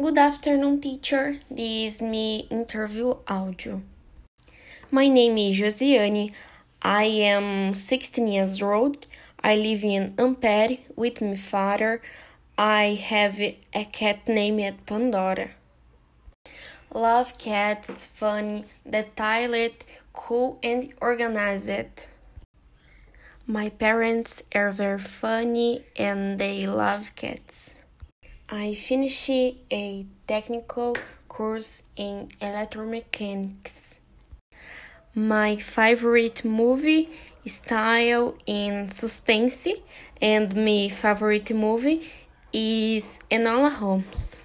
Good afternoon, teacher. This is me interview audio. My name is Josiane. I am 16 years old. I live in Ampere with my father. I have a cat named Pandora. Love cats, funny, detailed, cool, and organized. My parents are very funny and they love cats. I finished a technical course in electromechanics. My favorite movie style in suspense and my favorite movie is Enola Holmes.